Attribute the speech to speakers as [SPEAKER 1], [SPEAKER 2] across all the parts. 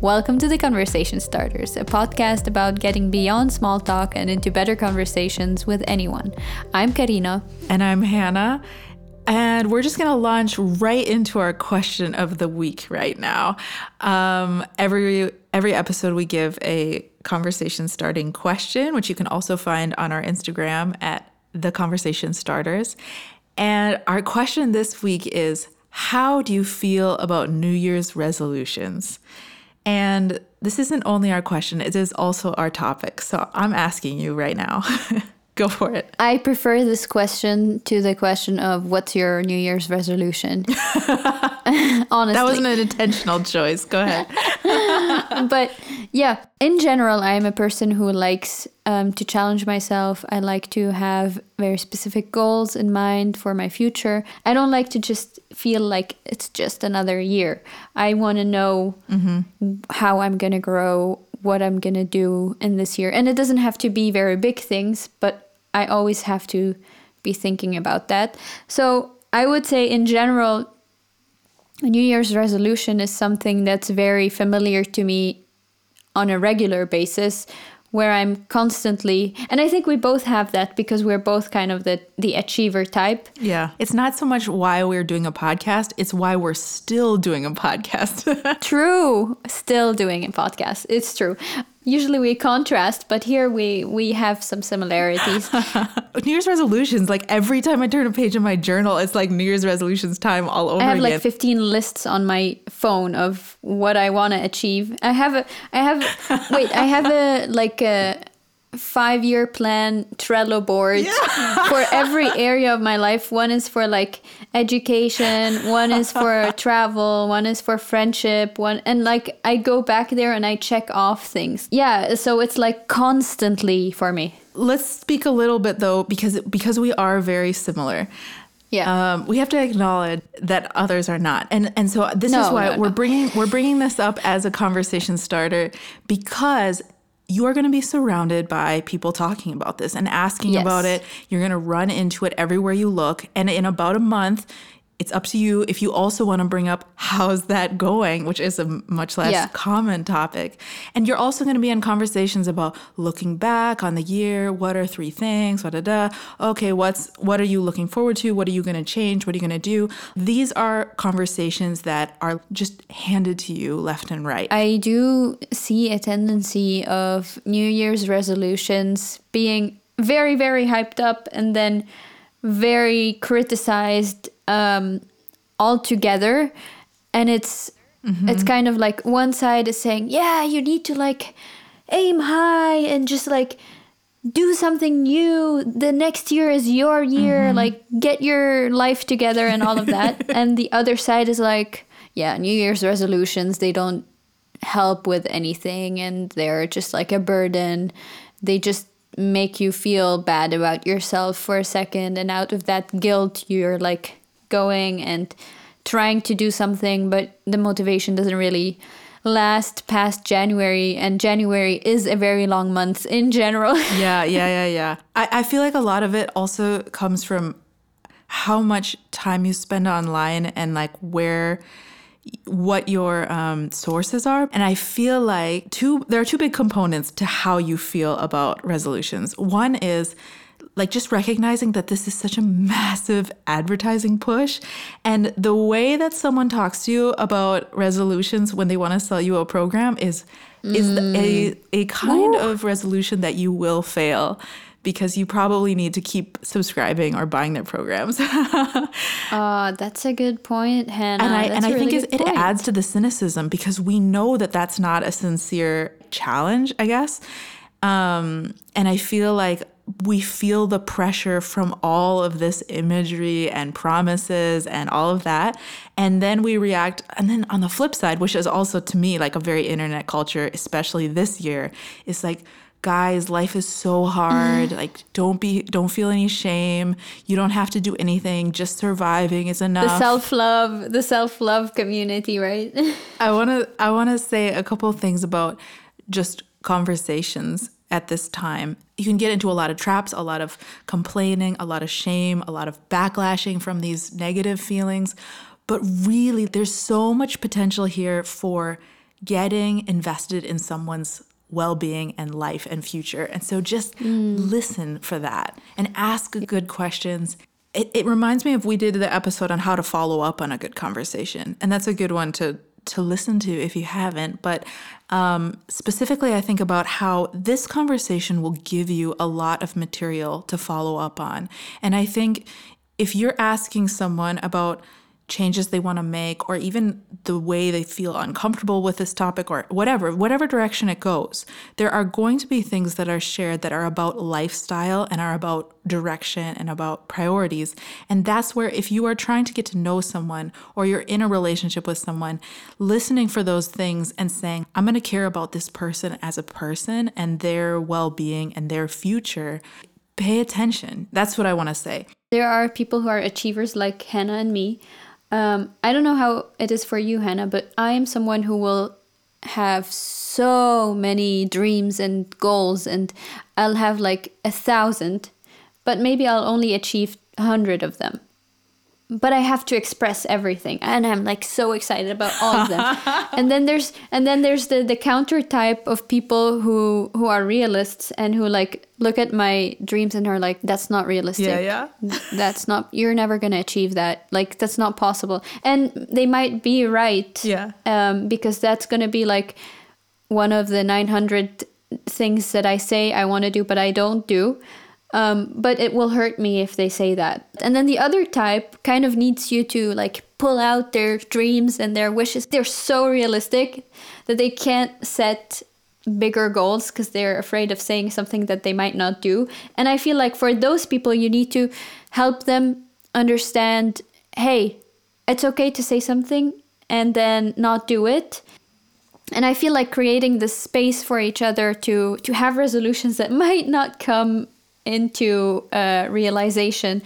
[SPEAKER 1] Welcome to the Conversation Starters, a podcast about getting beyond small talk and into better conversations with anyone. I'm Karina.
[SPEAKER 2] And I'm Hannah. And we're just going to launch right into our question of the week right now. Um, every every episode we give a conversation starting question, which you can also find on our Instagram at the conversation starters. And our question this week is how do you feel about New Year's resolutions? And this isn't only our question, it is also our topic. So I'm asking you right now. Go for it.
[SPEAKER 1] I prefer this question to the question of what's your New Year's resolution? Honestly.
[SPEAKER 2] That wasn't an intentional choice. Go ahead.
[SPEAKER 1] but yeah, in general, I'm a person who likes um, to challenge myself. I like to have very specific goals in mind for my future. I don't like to just feel like it's just another year. I want to know mm-hmm. how I'm going to grow, what I'm going to do in this year. And it doesn't have to be very big things, but I always have to be thinking about that. So I would say, in general, a New Year's resolution is something that's very familiar to me on a regular basis where I'm constantly and I think we both have that because we're both kind of the the achiever type.
[SPEAKER 2] Yeah. It's not so much why we're doing a podcast, it's why we're still doing a podcast.
[SPEAKER 1] true. Still doing a podcast. It's true usually we contrast, but here we we have some similarities.
[SPEAKER 2] New Year's resolutions, like every time I turn a page in my journal, it's like New Year's resolutions time all over. I
[SPEAKER 1] have
[SPEAKER 2] again.
[SPEAKER 1] like 15 lists on my phone of what I want to achieve. I have a I have wait, I have a like a five year plan Trello board yeah. for every area of my life. One is for like education, one is for travel, one is for friendship, one and like I go back there and I check off things. Yeah, so it's like constantly for me.
[SPEAKER 2] Let's speak a little bit though because because we are very similar.
[SPEAKER 1] Yeah,
[SPEAKER 2] um, we have to acknowledge that others are not, and and so this no, is why no, we're no. bringing we're bringing this up as a conversation starter because you are going to be surrounded by people talking about this and asking yes. about it. You're going to run into it everywhere you look. And in about a month, it's up to you if you also want to bring up how's that going, which is a much less yeah. common topic. And you're also going to be in conversations about looking back on the year. What are three things? Da, da, da. Okay, what's what are you looking forward to? What are you going to change? What are you going to do? These are conversations that are just handed to you left and right.
[SPEAKER 1] I do see a tendency of New Year's resolutions being very, very hyped up and then very criticized um, all together, and it's mm-hmm. it's kind of like one side is saying, yeah, you need to like aim high and just like do something new. The next year is your year. Mm-hmm. Like get your life together and all of that. and the other side is like, yeah, New Year's resolutions. They don't help with anything and they're just like a burden. They just make you feel bad about yourself for a second and out of that guilt you're like going and trying to do something, but the motivation doesn't really last past January, and January is a very long month in general.
[SPEAKER 2] yeah, yeah, yeah, yeah. I, I feel like a lot of it also comes from how much time you spend online and like where what your um, sources are and i feel like two there are two big components to how you feel about resolutions one is like just recognizing that this is such a massive advertising push and the way that someone talks to you about resolutions when they want to sell you a program is mm. is a a kind Ooh. of resolution that you will fail because you probably need to keep subscribing or buying their programs.
[SPEAKER 1] uh, that's a good point, Hannah.
[SPEAKER 2] And I,
[SPEAKER 1] that's
[SPEAKER 2] and I think it, it adds to the cynicism because we know that that's not a sincere challenge, I guess. Um, and I feel like we feel the pressure from all of this imagery and promises and all of that. And then we react. And then on the flip side, which is also to me like a very internet culture, especially this year, is like, guys life is so hard. Mm. Like don't be don't feel any shame. You don't have to do anything. Just surviving is enough.
[SPEAKER 1] the self-love the self-love community right?
[SPEAKER 2] I want to i want to say a couple of things about just conversations at this time. You can get into a lot of traps, a lot of complaining, a lot of shame, a lot of backlashing from these negative feelings. But really, there's so much potential here for getting invested in someone's well being and life and future. And so just mm. listen for that and ask good questions. It, it reminds me of we did the episode on how to follow up on a good conversation. And that's a good one to to listen to if you haven't. But um, specifically, I think about how this conversation will give you a lot of material to follow up on. And I think if you're asking someone about changes they want to make or even the way they feel uncomfortable with this topic or whatever whatever direction it goes there are going to be things that are shared that are about lifestyle and are about direction and about priorities. And that's where if you are trying to get to know someone or you're in a relationship with someone listening for those things and saying i'm going to care about this person as a person and their well-being and their future pay attention. That's what i want to say.
[SPEAKER 1] There are people who are achievers like hannah and me um, I don't know how it is for you, Hannah, but I am someone who will have so many dreams and goals, and I'll have like a thousand, but maybe I'll only achieve a hundred of them but I have to express everything, and I'm like so excited about all of them. and then there's and then there's the the counter type of people who who are realists and who like look at my dreams and are like, that's not realistic.
[SPEAKER 2] Yeah, yeah.
[SPEAKER 1] that's not. You're never gonna achieve that. Like that's not possible. And they might be right.
[SPEAKER 2] Yeah.
[SPEAKER 1] Um, because that's gonna be like one of the 900 things that I say I want to do, but I don't do. Um, but it will hurt me if they say that. And then the other type kind of needs you to like pull out their dreams and their wishes. They're so realistic that they can't set bigger goals because they're afraid of saying something that they might not do. And I feel like for those people, you need to help them understand hey, it's okay to say something and then not do it and i feel like creating this space for each other to to have resolutions that might not come into uh, realization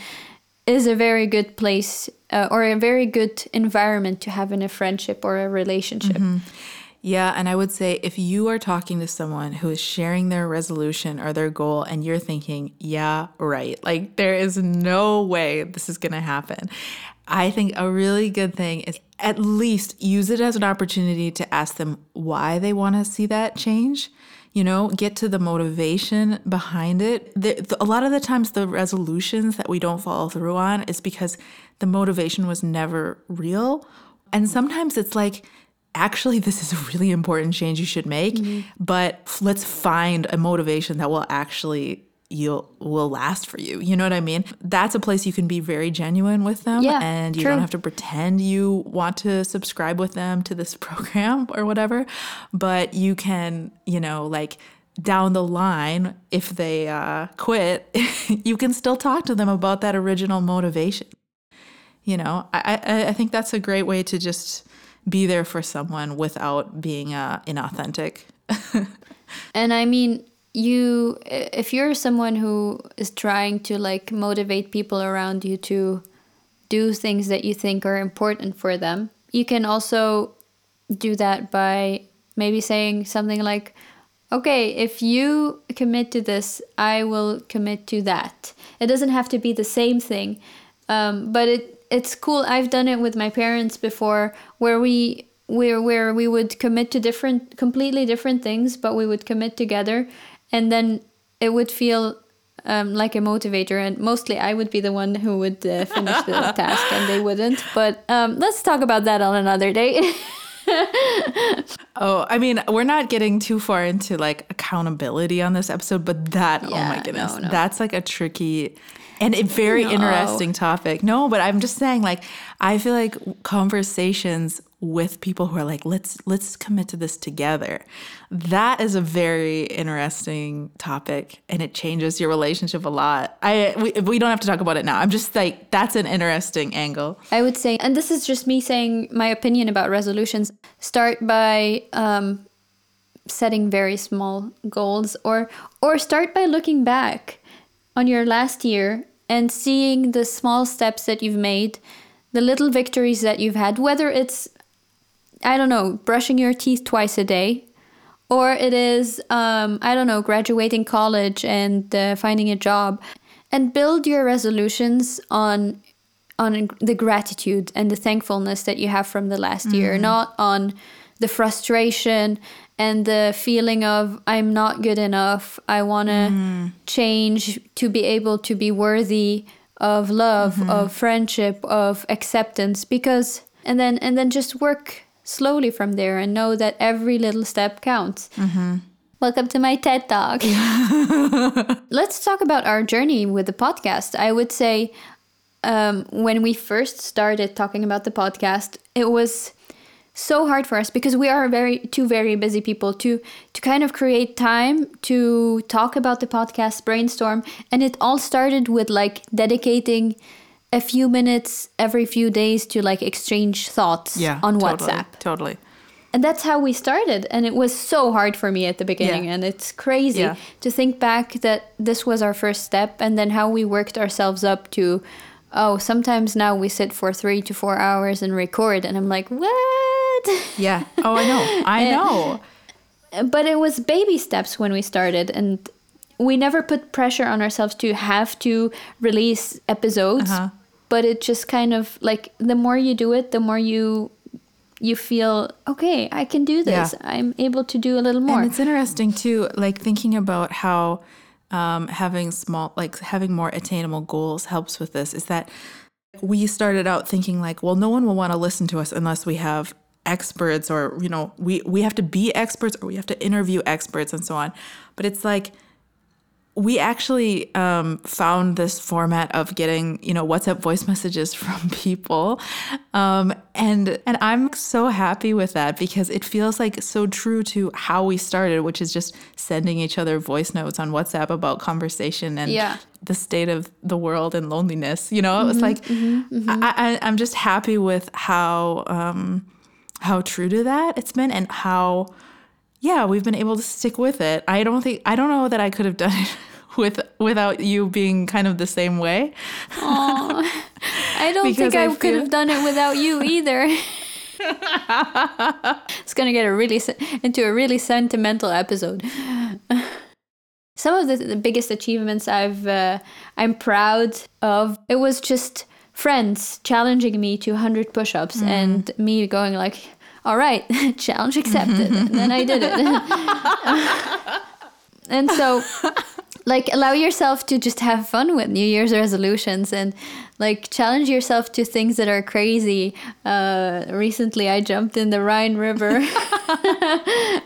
[SPEAKER 1] is a very good place uh, or a very good environment to have in a friendship or a relationship. Mm-hmm.
[SPEAKER 2] Yeah, and I would say if you are talking to someone who is sharing their resolution or their goal and you're thinking, yeah, right, like there is no way this is going to happen. I think a really good thing is at least use it as an opportunity to ask them why they want to see that change you know, get to the motivation behind it. The, the, a lot of the times, the resolutions that we don't follow through on is because the motivation was never real. And sometimes it's like, actually, this is a really important change you should make, mm-hmm. but let's find a motivation that will actually you'll will last for you. You know what I mean? That's a place you can be very genuine with them
[SPEAKER 1] yeah,
[SPEAKER 2] and you
[SPEAKER 1] true.
[SPEAKER 2] don't have to pretend you want to subscribe with them to this program or whatever, but you can, you know, like down the line if they uh, quit, you can still talk to them about that original motivation. You know, I, I, I think that's a great way to just be there for someone without being uh, inauthentic.
[SPEAKER 1] and I mean, you if you're someone who is trying to like motivate people around you to do things that you think are important for them you can also do that by maybe saying something like okay if you commit to this i will commit to that. It doesn't have to be the same thing um, but it it's cool. I've done it with my parents before where we where where we would commit to different completely different things but we would commit together and then it would feel um, like a motivator and mostly i would be the one who would uh, finish the task and they wouldn't but um, let's talk about that on another day
[SPEAKER 2] oh i mean we're not getting too far into like accountability on this episode but that yeah, oh my goodness no, no. that's like a tricky and a very no. interesting topic no but i'm just saying like i feel like conversations with people who are like let's let's commit to this together. That is a very interesting topic and it changes your relationship a lot. I we, we don't have to talk about it now. I'm just like that's an interesting angle.
[SPEAKER 1] I would say and this is just me saying my opinion about resolutions. Start by um, setting very small goals or or start by looking back on your last year and seeing the small steps that you've made the little victories that you've had whether it's I don't know, brushing your teeth twice a day, or it is, um, I don't know, graduating college and uh, finding a job, and build your resolutions on on the gratitude and the thankfulness that you have from the last mm-hmm. year, not on the frustration and the feeling of I'm not good enough. I want to mm. change to be able to be worthy of love, mm-hmm. of friendship, of acceptance because and then and then just work slowly from there and know that every little step counts. Mm-hmm. Welcome to my TED Talk. Let's talk about our journey with the podcast. I would say um, when we first started talking about the podcast, it was so hard for us because we are very two very busy people to to kind of create time to talk about the podcast brainstorm and it all started with like dedicating a few minutes every few days to like exchange thoughts yeah, on
[SPEAKER 2] totally,
[SPEAKER 1] WhatsApp.
[SPEAKER 2] Totally.
[SPEAKER 1] And that's how we started. And it was so hard for me at the beginning. Yeah. And it's crazy yeah. to think back that this was our first step and then how we worked ourselves up to, oh, sometimes now we sit for three to four hours and record. And I'm like, what?
[SPEAKER 2] Yeah. Oh, I know. I know.
[SPEAKER 1] but it was baby steps when we started. And we never put pressure on ourselves to have to release episodes. Uh-huh. But it just kind of like the more you do it, the more you you feel okay i can do this. Yeah. i'm able to do a little more.
[SPEAKER 2] And it's interesting too like thinking about how um, having small like having more attainable goals helps with this is that we started out thinking like well no one will want to listen to us unless we have experts or you know we we have to be experts or we have to interview experts and so on. But it's like we actually um, found this format of getting you know whatsapp voice messages from people um, and and i'm so happy with that because it feels like so true to how we started which is just sending each other voice notes on whatsapp about conversation and yeah. the state of the world and loneliness you know mm-hmm, it was like mm-hmm, mm-hmm. I, I, am just happy with how um, how true to that it's been and how yeah, we've been able to stick with it. I don't think I don't know that I could have done it with without you being kind of the same way.
[SPEAKER 1] Aww. I don't think I, I could have done it without you either. it's gonna get a really into a really sentimental episode. Some of the, the biggest achievements I've uh, I'm proud of. It was just friends challenging me to 100 push-ups mm. and me going like all right, challenge accepted. and then I did it. and so, like, allow yourself to just have fun with New Year's resolutions and, like, challenge yourself to things that are crazy. Uh, recently, I jumped in the Rhine River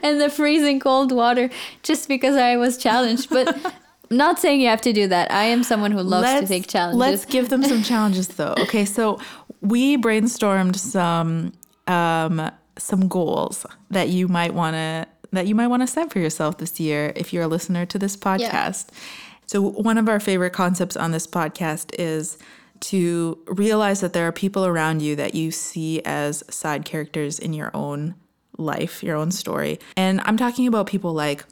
[SPEAKER 1] in the freezing cold water just because I was challenged. But not saying you have to do that. I am someone who loves let's, to take challenges.
[SPEAKER 2] Let's give them some challenges, though. Okay, so we brainstormed some um, some goals that you might want to that you might want to set for yourself this year if you're a listener to this podcast. Yeah. So one of our favorite concepts on this podcast is to realize that there are people around you that you see as side characters in your own life, your own story. And I'm talking about people like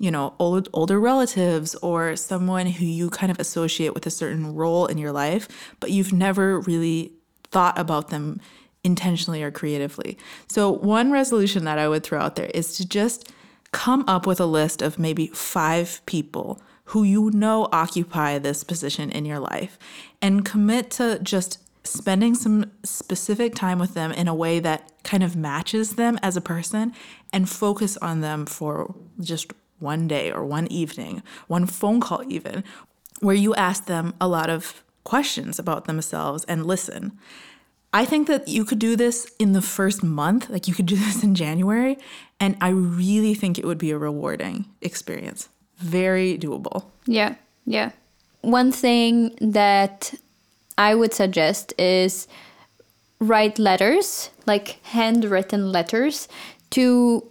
[SPEAKER 2] you know, old, older relatives or someone who you kind of associate with a certain role in your life, but you've never really thought about them intentionally or creatively. So, one resolution that I would throw out there is to just come up with a list of maybe five people who you know occupy this position in your life and commit to just spending some specific time with them in a way that kind of matches them as a person and focus on them for just one day or one evening, one phone call, even, where you ask them a lot of questions about themselves and listen. I think that you could do this in the first month, like you could do this in January, and I really think it would be a rewarding experience. Very doable.
[SPEAKER 1] Yeah, yeah. One thing that I would suggest is write letters, like handwritten letters, to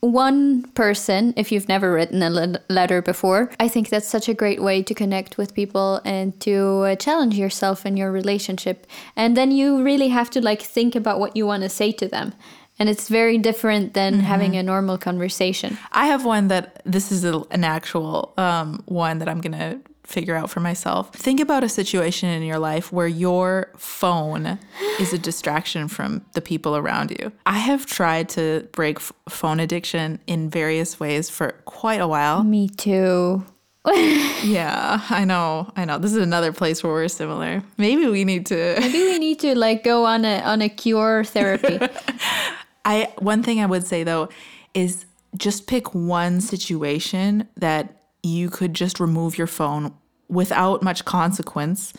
[SPEAKER 1] one person if you've never written a letter before. I think that's such a great way to connect with people and to uh, challenge yourself in your relationship. And then you really have to like think about what you want to say to them. And it's very different than mm-hmm. having a normal conversation.
[SPEAKER 2] I have one that this is a, an actual um, one that I'm going to figure out for myself. Think about a situation in your life where your phone is a distraction from the people around you. I have tried to break f- phone addiction in various ways for quite a while.
[SPEAKER 1] Me too.
[SPEAKER 2] yeah, I know. I know. This is another place where we're similar. Maybe we need to
[SPEAKER 1] Maybe we need to like go on a on a cure therapy.
[SPEAKER 2] I one thing I would say though is just pick one situation that you could just remove your phone without much consequence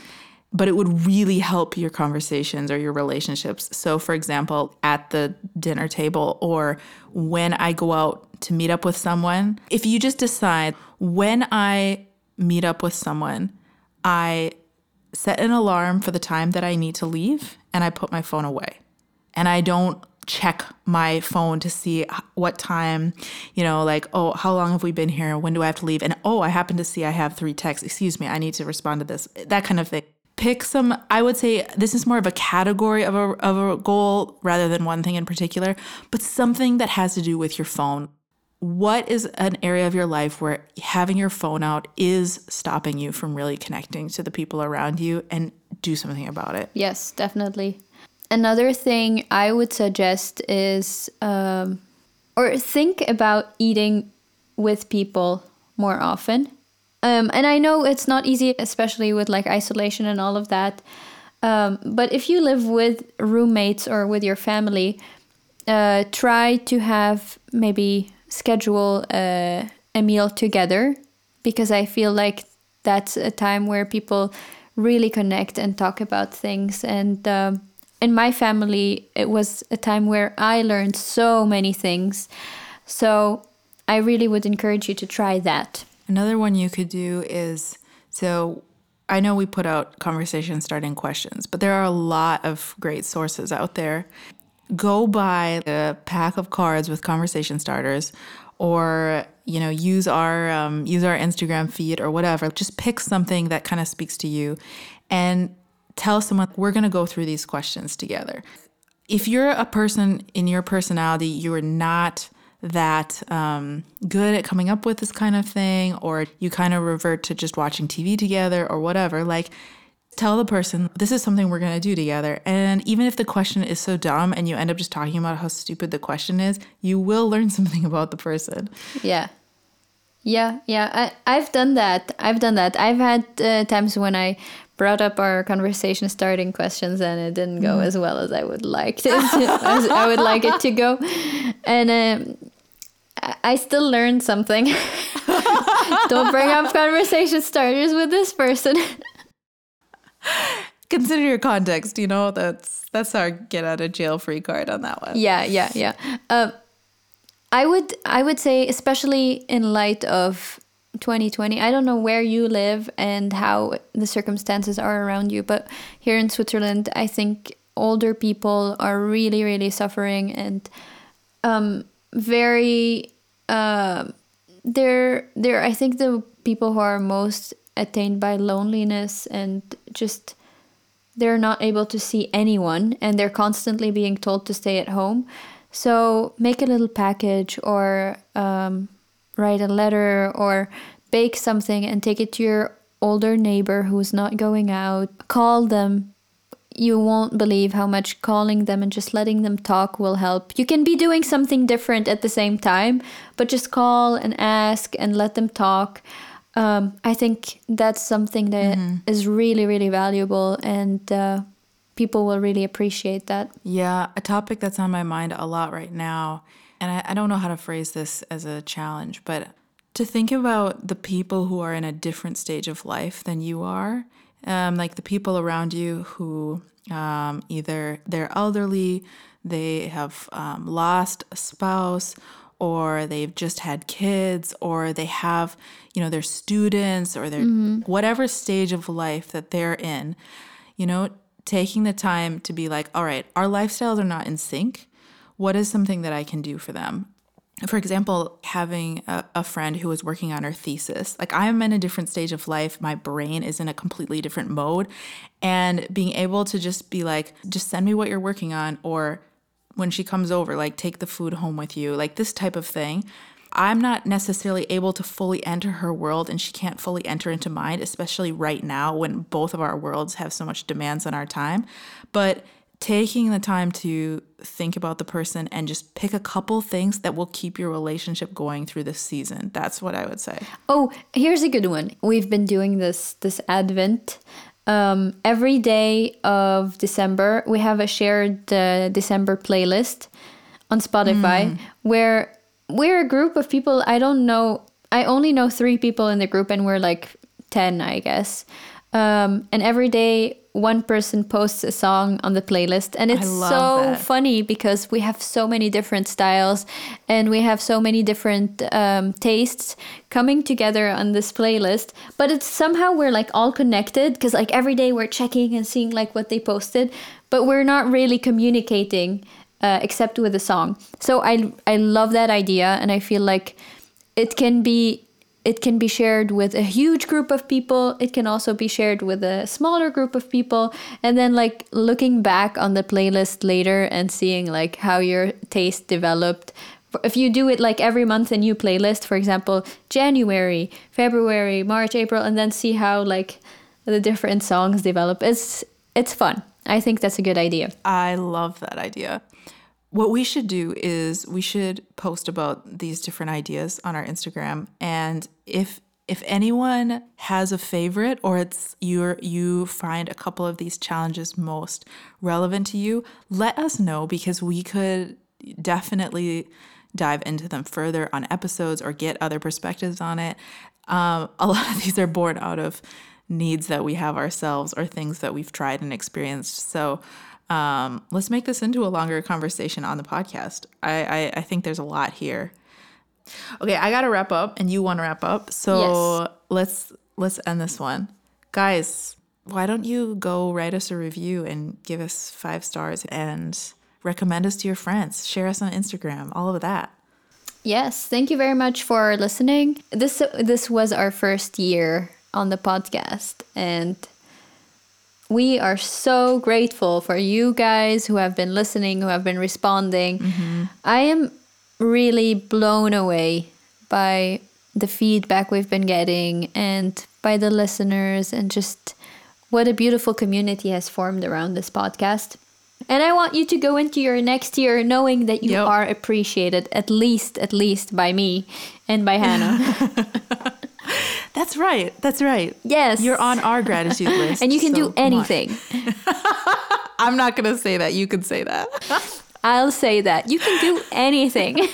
[SPEAKER 2] but it would really help your conversations or your relationships. So, for example, at the dinner table or when I go out to meet up with someone, if you just decide when I meet up with someone, I set an alarm for the time that I need to leave and I put my phone away. And I don't check my phone to see what time, you know, like, oh, how long have we been here? When do I have to leave? And oh, I happen to see I have three texts. Excuse me, I need to respond to this. That kind of thing. Pick some, I would say this is more of a category of a, of a goal rather than one thing in particular, but something that has to do with your phone what is an area of your life where having your phone out is stopping you from really connecting to the people around you and do something about it?
[SPEAKER 1] Yes, definitely. Another thing I would suggest is, um, or think about eating with people more often. Um, and I know it's not easy, especially with like isolation and all of that. Um, but if you live with roommates or with your family, uh, try to have maybe schedule a, a meal together because I feel like that's a time where people really connect and talk about things. And um, in my family, it was a time where I learned so many things. So I really would encourage you to try that.
[SPEAKER 2] Another one you could do is so I know we put out conversation starting questions, but there are a lot of great sources out there go buy a pack of cards with conversation starters or you know use our um, use our instagram feed or whatever just pick something that kind of speaks to you and tell someone we're going to go through these questions together. If you're a person in your personality you're not that um, good at coming up with this kind of thing or you kind of revert to just watching tv together or whatever like tell the person this is something we're going to do together. And even if the question is so dumb and you end up just talking about how stupid the question is you will learn something about the person.
[SPEAKER 1] Yeah. Yeah yeah. I, i've done that. I've done that. I've had uh, times when i brought up our conversation starting questions and it didn't go mm. as well as i would like to as i would like it to go and um, I still learned something. Don't bring up conversation starters with this person.
[SPEAKER 2] consider your context you know that's that's our get out of jail free card on that one
[SPEAKER 1] yeah yeah yeah uh, i would i would say especially in light of 2020 i don't know where you live and how the circumstances are around you but here in switzerland i think older people are really really suffering and um, very uh, they're they're i think the people who are most attained by loneliness and just they're not able to see anyone and they're constantly being told to stay at home. So make a little package or um, write a letter or bake something and take it to your older neighbor who's not going out. Call them. You won't believe how much calling them and just letting them talk will help. You can be doing something different at the same time, but just call and ask and let them talk um, I think that's something that mm-hmm. is really, really valuable, and uh, people will really appreciate that.
[SPEAKER 2] Yeah, a topic that's on my mind a lot right now, and I, I don't know how to phrase this as a challenge, but to think about the people who are in a different stage of life than you are, um, like the people around you who um, either they're elderly, they have um, lost a spouse, or they've just had kids or they have you know they're students or they're mm-hmm. whatever stage of life that they're in you know taking the time to be like all right our lifestyles are not in sync what is something that i can do for them for example having a, a friend who is working on her thesis like i'm in a different stage of life my brain is in a completely different mode and being able to just be like just send me what you're working on or when she comes over, like take the food home with you, like this type of thing. I'm not necessarily able to fully enter her world and she can't fully enter into mine, especially right now when both of our worlds have so much demands on our time. But taking the time to think about the person and just pick a couple things that will keep your relationship going through this season. That's what I would say.
[SPEAKER 1] Oh, here's a good one. We've been doing this this Advent um, every day of December, we have a shared uh, December playlist on Spotify mm. where we're a group of people. I don't know. I only know three people in the group, and we're like 10, I guess. Um, and every day one person posts a song on the playlist and it's so that. funny because we have so many different styles and we have so many different um, tastes coming together on this playlist but it's somehow we're like all connected because like every day we're checking and seeing like what they posted but we're not really communicating uh, except with a song so i i love that idea and i feel like it can be it can be shared with a huge group of people it can also be shared with a smaller group of people and then like looking back on the playlist later and seeing like how your taste developed. If you do it like every month a new playlist for example january february march april and then see how like the different songs develop it's it's fun. I think that's a good idea.
[SPEAKER 2] I love that idea what we should do is we should post about these different ideas on our Instagram and if if anyone has a favorite or it's you you find a couple of these challenges most relevant to you, let us know because we could definitely dive into them further on episodes or get other perspectives on it. Um, a lot of these are born out of needs that we have ourselves or things that we've tried and experienced. So um, let's make this into a longer conversation on the podcast. I, I, I think there's a lot here. Okay, I gotta wrap up, and you want to wrap up, so yes. let's let's end this one, guys. Why don't you go write us a review and give us five stars and recommend us to your friends, share us on Instagram, all of that.
[SPEAKER 1] Yes, thank you very much for listening. This this was our first year on the podcast, and we are so grateful for you guys who have been listening, who have been responding. Mm-hmm. I am really blown away by the feedback we've been getting and by the listeners and just what a beautiful community has formed around this podcast. And I want you to go into your next year knowing that you yep. are appreciated at least at least by me and by Hannah.
[SPEAKER 2] That's right. That's right.
[SPEAKER 1] Yes.
[SPEAKER 2] You're on our gratitude list.
[SPEAKER 1] and you can so do anything.
[SPEAKER 2] I'm not going to say that. You can say that.
[SPEAKER 1] I'll say that. You can do anything.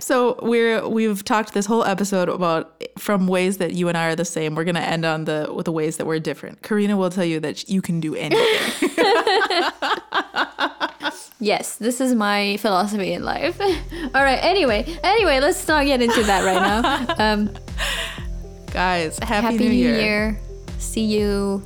[SPEAKER 2] so we're we've talked this whole episode about from ways that you and I are the same. We're gonna end on the with the ways that we're different. Karina will tell you that you can do anything.
[SPEAKER 1] yes, this is my philosophy in life. All right. Anyway, anyway, let's not get into that right now. Um,
[SPEAKER 2] Guys, happy, happy New, New year. year.
[SPEAKER 1] See you